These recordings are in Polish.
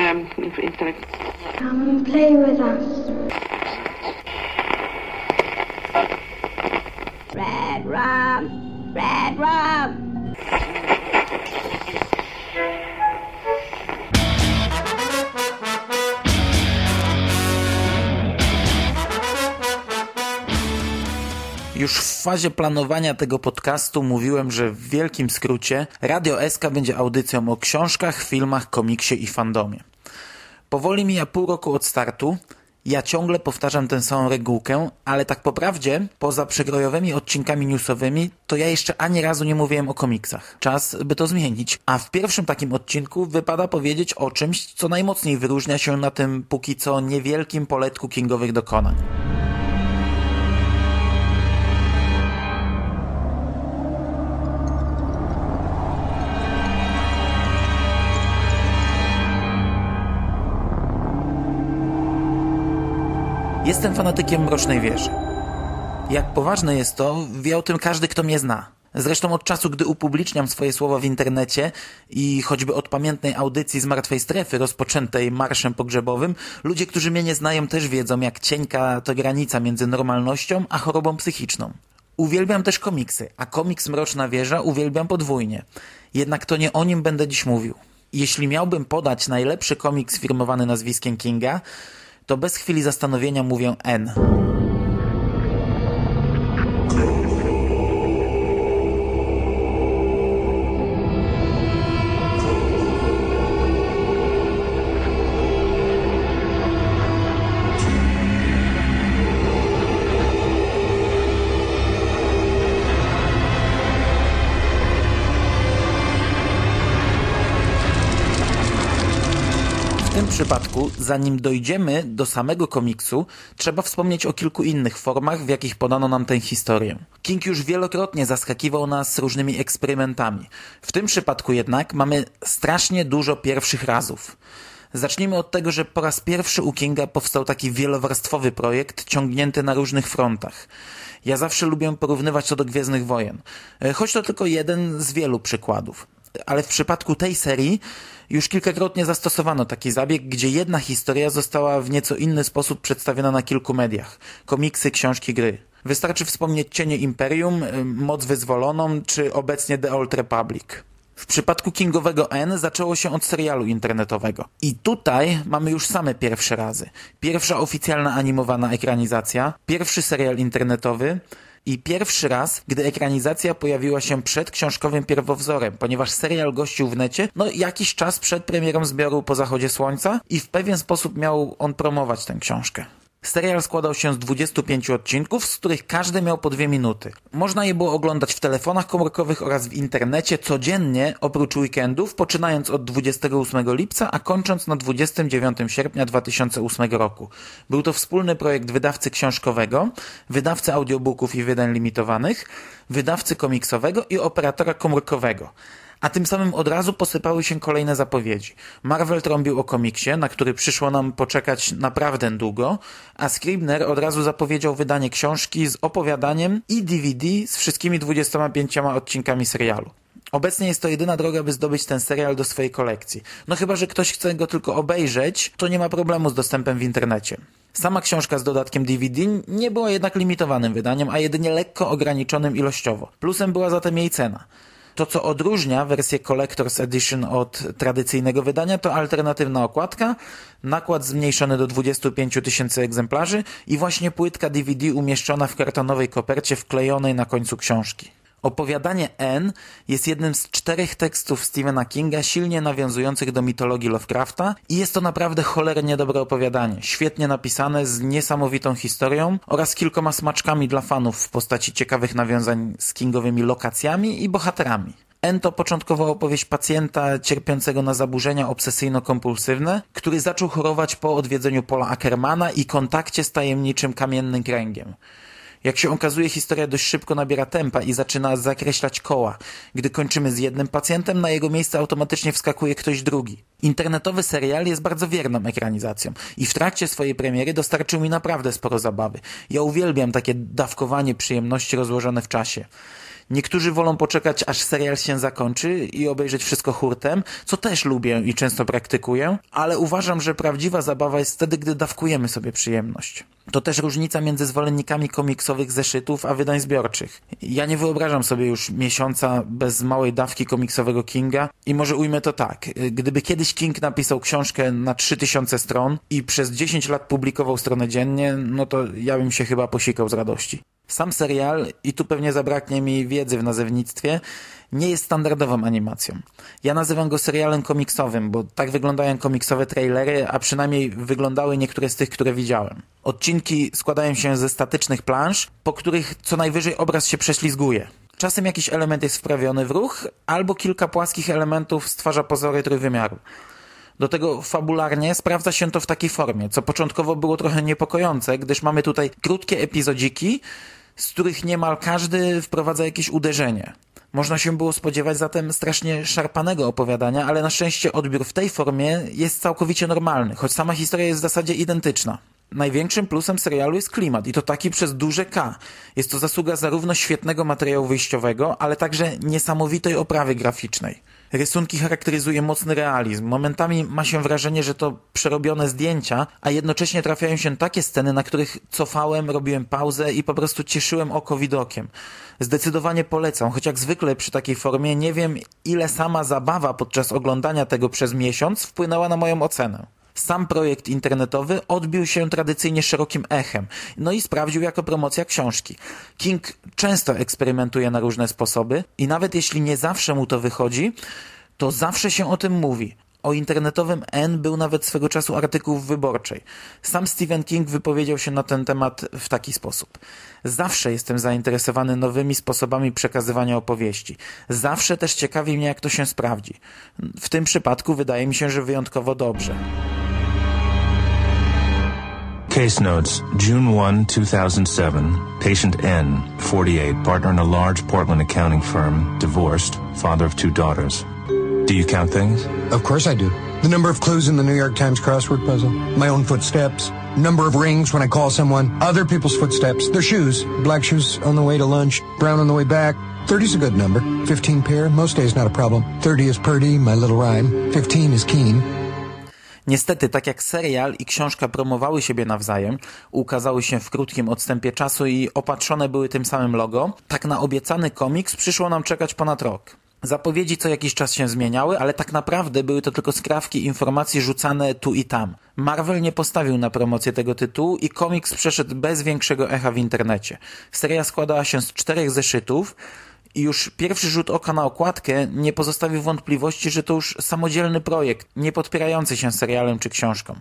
um, intellectual. Come and play with us. Red rum, red rum. Już w fazie planowania tego podcastu mówiłem, że w wielkim skrócie Radio SK będzie audycją o książkach, filmach, komiksie i fandomie. Powoli mija pół roku od startu. Ja ciągle powtarzam tę samą regułkę, ale tak po prawdzie, poza przekrojowymi odcinkami newsowymi, to ja jeszcze ani razu nie mówiłem o komiksach. Czas, by to zmienić. A w pierwszym takim odcinku wypada powiedzieć o czymś, co najmocniej wyróżnia się na tym póki co niewielkim poletku kingowych dokonań. Jestem fanatykiem Mrocznej Wieży. Jak poważne jest to, wie o tym każdy, kto mnie zna. Zresztą od czasu, gdy upubliczniam swoje słowa w internecie i choćby od pamiętnej audycji z Martwej Strefy rozpoczętej marszem pogrzebowym, ludzie, którzy mnie nie znają też wiedzą, jak cienka to granica między normalnością a chorobą psychiczną. Uwielbiam też komiksy, a komiks Mroczna Wieża uwielbiam podwójnie. Jednak to nie o nim będę dziś mówił. Jeśli miałbym podać najlepszy komiks firmowany nazwiskiem Kinga, to bez chwili zastanowienia mówię N. przypadku, zanim dojdziemy do samego komiksu, trzeba wspomnieć o kilku innych formach, w jakich podano nam tę historię. King już wielokrotnie zaskakiwał nas różnymi eksperymentami. W tym przypadku jednak mamy strasznie dużo pierwszych razów. Zacznijmy od tego, że po raz pierwszy u Kinga powstał taki wielowarstwowy projekt ciągnięty na różnych frontach. Ja zawsze lubię porównywać to do Gwiezdnych Wojen, choć to tylko jeden z wielu przykładów. Ale w przypadku tej serii już kilkakrotnie zastosowano taki zabieg, gdzie jedna historia została w nieco inny sposób przedstawiona na kilku mediach. Komiksy, książki, gry. Wystarczy wspomnieć Cienie Imperium, Moc Wyzwoloną czy obecnie The Old Republic. W przypadku Kingowego N zaczęło się od serialu internetowego. I tutaj mamy już same pierwsze razy. Pierwsza oficjalna animowana ekranizacja, pierwszy serial internetowy, i pierwszy raz, gdy ekranizacja pojawiła się przed książkowym pierwowzorem, ponieważ serial gościł w necie, no jakiś czas przed premierą zbioru po zachodzie słońca i w pewien sposób miał on promować tę książkę. Serial składał się z 25 odcinków, z których każdy miał po dwie minuty. Można je było oglądać w telefonach komórkowych oraz w internecie codziennie, oprócz weekendów, poczynając od 28 lipca, a kończąc na 29 sierpnia 2008 roku. Był to wspólny projekt wydawcy książkowego, wydawcy audiobooków i wydań limitowanych, wydawcy komiksowego i operatora komórkowego. A tym samym od razu posypały się kolejne zapowiedzi. Marvel trąbił o komiksie, na który przyszło nam poczekać naprawdę długo, a Scribner od razu zapowiedział wydanie książki z opowiadaniem i DVD z wszystkimi 25 odcinkami serialu. Obecnie jest to jedyna droga, by zdobyć ten serial do swojej kolekcji. No chyba, że ktoś chce go tylko obejrzeć, to nie ma problemu z dostępem w internecie. Sama książka z dodatkiem DVD nie była jednak limitowanym wydaniem, a jedynie lekko ograniczonym ilościowo. Plusem była zatem jej cena. To, co odróżnia wersję Collector's Edition od tradycyjnego wydania, to alternatywna okładka, nakład zmniejszony do 25 tysięcy egzemplarzy i właśnie płytka DVD umieszczona w kartonowej kopercie wklejonej na końcu książki. Opowiadanie N jest jednym z czterech tekstów Stephena Kinga silnie nawiązujących do mitologii Lovecrafta i jest to naprawdę cholernie dobre opowiadanie, świetnie napisane, z niesamowitą historią oraz kilkoma smaczkami dla fanów w postaci ciekawych nawiązań z kingowymi lokacjami i bohaterami. N to początkowo opowieść pacjenta cierpiącego na zaburzenia obsesyjno-kompulsywne, który zaczął chorować po odwiedzeniu Pola Ackermana i kontakcie z tajemniczym kamiennym kręgiem. Jak się okazuje, historia dość szybko nabiera tempa i zaczyna zakreślać koła. Gdy kończymy z jednym pacjentem, na jego miejsce automatycznie wskakuje ktoś drugi. Internetowy serial jest bardzo wierną ekranizacją i w trakcie swojej premiery dostarczył mi naprawdę sporo zabawy. Ja uwielbiam takie dawkowanie przyjemności rozłożone w czasie. Niektórzy wolą poczekać, aż serial się zakończy i obejrzeć wszystko hurtem, co też lubię i często praktykuję, ale uważam, że prawdziwa zabawa jest wtedy, gdy dawkujemy sobie przyjemność. To też różnica między zwolennikami komiksowych zeszytów a wydań zbiorczych. Ja nie wyobrażam sobie już miesiąca bez małej dawki komiksowego Kinga i może ujmę to tak. Gdyby kiedyś King napisał książkę na 3000 stron i przez 10 lat publikował stronę dziennie, no to ja bym się chyba posikał z radości. Sam serial, i tu pewnie zabraknie mi wiedzy w nazewnictwie, nie jest standardową animacją. Ja nazywam go serialem komiksowym, bo tak wyglądają komiksowe trailery, a przynajmniej wyglądały niektóre z tych, które widziałem. Odcinki składają się ze statycznych plansz, po których co najwyżej obraz się prześlizguje. Czasem jakiś element jest wprawiony w ruch, albo kilka płaskich elementów stwarza pozory trójwymiaru. Do tego fabularnie sprawdza się to w takiej formie, co początkowo było trochę niepokojące, gdyż mamy tutaj krótkie epizodziki, z których niemal każdy wprowadza jakieś uderzenie. Można się było spodziewać zatem strasznie szarpanego opowiadania, ale na szczęście odbiór w tej formie jest całkowicie normalny, choć sama historia jest w zasadzie identyczna. Największym plusem serialu jest klimat i to taki przez duże K. Jest to zasługa zarówno świetnego materiału wyjściowego, ale także niesamowitej oprawy graficznej. Rysunki charakteryzuje mocny realizm. Momentami ma się wrażenie, że to przerobione zdjęcia, a jednocześnie trafiają się takie sceny, na których cofałem, robiłem pauzę i po prostu cieszyłem oko widokiem. Zdecydowanie polecam, choć jak zwykle przy takiej formie nie wiem, ile sama zabawa podczas oglądania tego przez miesiąc wpłynęła na moją ocenę. Sam projekt internetowy odbił się tradycyjnie szerokim echem, no i sprawdził jako promocja książki. King często eksperymentuje na różne sposoby i nawet jeśli nie zawsze mu to wychodzi, to zawsze się o tym mówi. O internetowym N był nawet swego czasu artykuł w Wyborczej. Sam Stephen King wypowiedział się na ten temat w taki sposób. Zawsze jestem zainteresowany nowymi sposobami przekazywania opowieści. Zawsze też ciekawi mnie, jak to się sprawdzi. W tym przypadku wydaje mi się, że wyjątkowo dobrze. Case notes, June 1, 2007. Patient N, 48, partner in a large Portland accounting firm, divorced, father of two daughters. Do you count things? Of course I do. The number of clues in the New York Times crossword puzzle, my own footsteps, number of rings when I call someone, other people's footsteps, their shoes, black shoes on the way to lunch, brown on the way back. 30's a good number. 15 pair, most days not a problem. 30 is Purdy, my little rhyme. 15 is keen. Niestety, tak jak serial i książka promowały siebie nawzajem, ukazały się w krótkim odstępie czasu i opatrzone były tym samym logo, tak na obiecany komiks przyszło nam czekać ponad rok. Zapowiedzi co jakiś czas się zmieniały, ale tak naprawdę były to tylko skrawki informacji rzucane tu i tam. Marvel nie postawił na promocję tego tytułu i komiks przeszedł bez większego echa w internecie. Seria składała się z czterech zeszytów, i już pierwszy rzut oka na okładkę nie pozostawił wątpliwości, że to już samodzielny projekt, nie podpierający się serialem czy książką.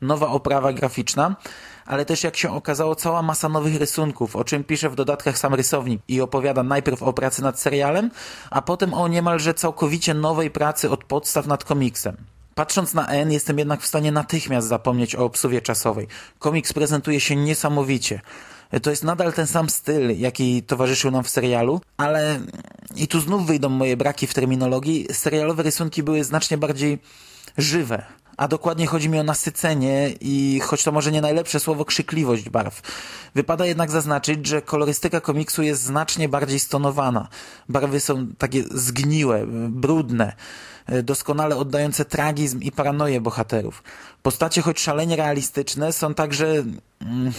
Nowa oprawa graficzna, ale też jak się okazało cała masa nowych rysunków, o czym pisze w dodatkach sam rysownik i opowiada najpierw o pracy nad serialem, a potem o niemalże całkowicie nowej pracy od podstaw nad komiksem. Patrząc na N, jestem jednak w stanie natychmiast zapomnieć o obsuwie czasowej. Komiks prezentuje się niesamowicie. To jest nadal ten sam styl, jaki towarzyszył nam w serialu, ale i tu znów wyjdą moje braki w terminologii. Serialowe rysunki były znacznie bardziej żywe. A dokładnie chodzi mi o nasycenie i choć to może nie najlepsze słowo, krzykliwość barw. Wypada jednak zaznaczyć, że kolorystyka komiksu jest znacznie bardziej stonowana. Barwy są takie zgniłe, brudne, doskonale oddające tragizm i paranoję bohaterów. Postacie, choć szalenie realistyczne, są także... Mm,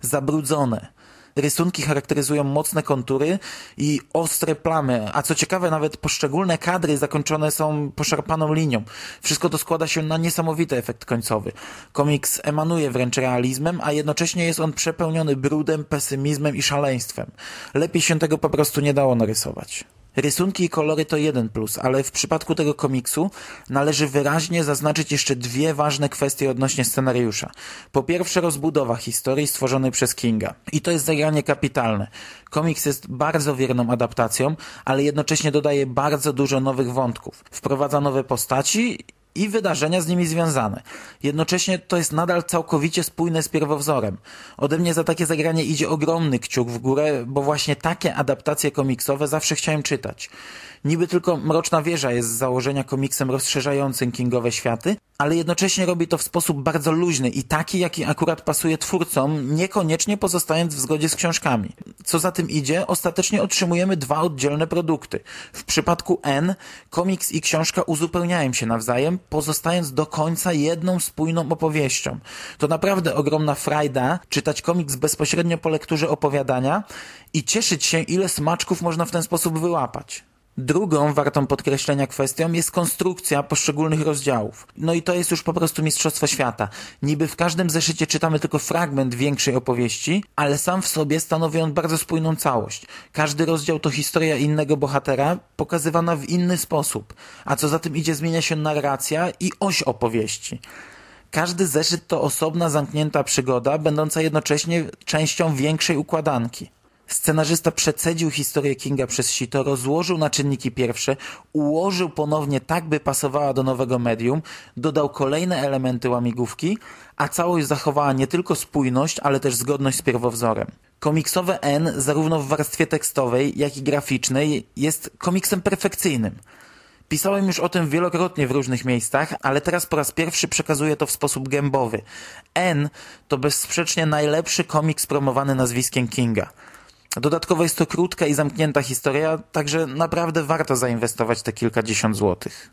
zabrudzone. Rysunki charakteryzują mocne kontury i ostre plamy, a co ciekawe nawet poszczególne kadry zakończone są poszarpaną linią. Wszystko to składa się na niesamowity efekt końcowy. Komiks emanuje wręcz realizmem, a jednocześnie jest on przepełniony brudem, pesymizmem i szaleństwem. Lepiej się tego po prostu nie dało narysować. Rysunki i kolory to jeden plus, ale w przypadku tego komiksu należy wyraźnie zaznaczyć jeszcze dwie ważne kwestie odnośnie scenariusza. Po pierwsze rozbudowa historii stworzonej przez Kinga. I to jest zagranie kapitalne. Komiks jest bardzo wierną adaptacją, ale jednocześnie dodaje bardzo dużo nowych wątków. Wprowadza nowe postaci i wydarzenia z nimi związane. Jednocześnie to jest nadal całkowicie spójne z pierwowzorem. Ode mnie za takie zagranie idzie ogromny kciuk w górę, bo właśnie takie adaptacje komiksowe zawsze chciałem czytać. Niby tylko Mroczna Wieża jest z założenia komiksem rozszerzającym Kingowe światy, ale jednocześnie robi to w sposób bardzo luźny i taki, jaki akurat pasuje twórcom, niekoniecznie pozostając w zgodzie z książkami. Co za tym idzie, ostatecznie otrzymujemy dwa oddzielne produkty. W przypadku N komiks i książka uzupełniają się nawzajem, pozostając do końca jedną spójną opowieścią. To naprawdę ogromna frajda czytać komiks bezpośrednio po lekturze opowiadania i cieszyć się, ile smaczków można w ten sposób wyłapać. Drugą wartą podkreślenia kwestią jest konstrukcja poszczególnych rozdziałów. No i to jest już po prostu mistrzostwo świata. Niby w każdym zeszycie czytamy tylko fragment większej opowieści, ale sam w sobie stanowi on bardzo spójną całość. Każdy rozdział to historia innego bohatera, pokazywana w inny sposób. A co za tym idzie, zmienia się narracja i oś opowieści. Każdy zeszyt to osobna, zamknięta przygoda, będąca jednocześnie częścią większej układanki. Scenarzysta przecedził historię Kinga przez sito, rozłożył na czynniki pierwsze, ułożył ponownie tak, by pasowała do nowego medium, dodał kolejne elementy łamigłówki, a całość zachowała nie tylko spójność, ale też zgodność z pierwowzorem. Komiksowe N, zarówno w warstwie tekstowej, jak i graficznej, jest komiksem perfekcyjnym. Pisałem już o tym wielokrotnie w różnych miejscach, ale teraz po raz pierwszy przekazuję to w sposób gębowy. N to bezsprzecznie najlepszy komiks promowany nazwiskiem Kinga. Dodatkowo jest to krótka i zamknięta historia, także naprawdę warto zainwestować te kilkadziesiąt złotych.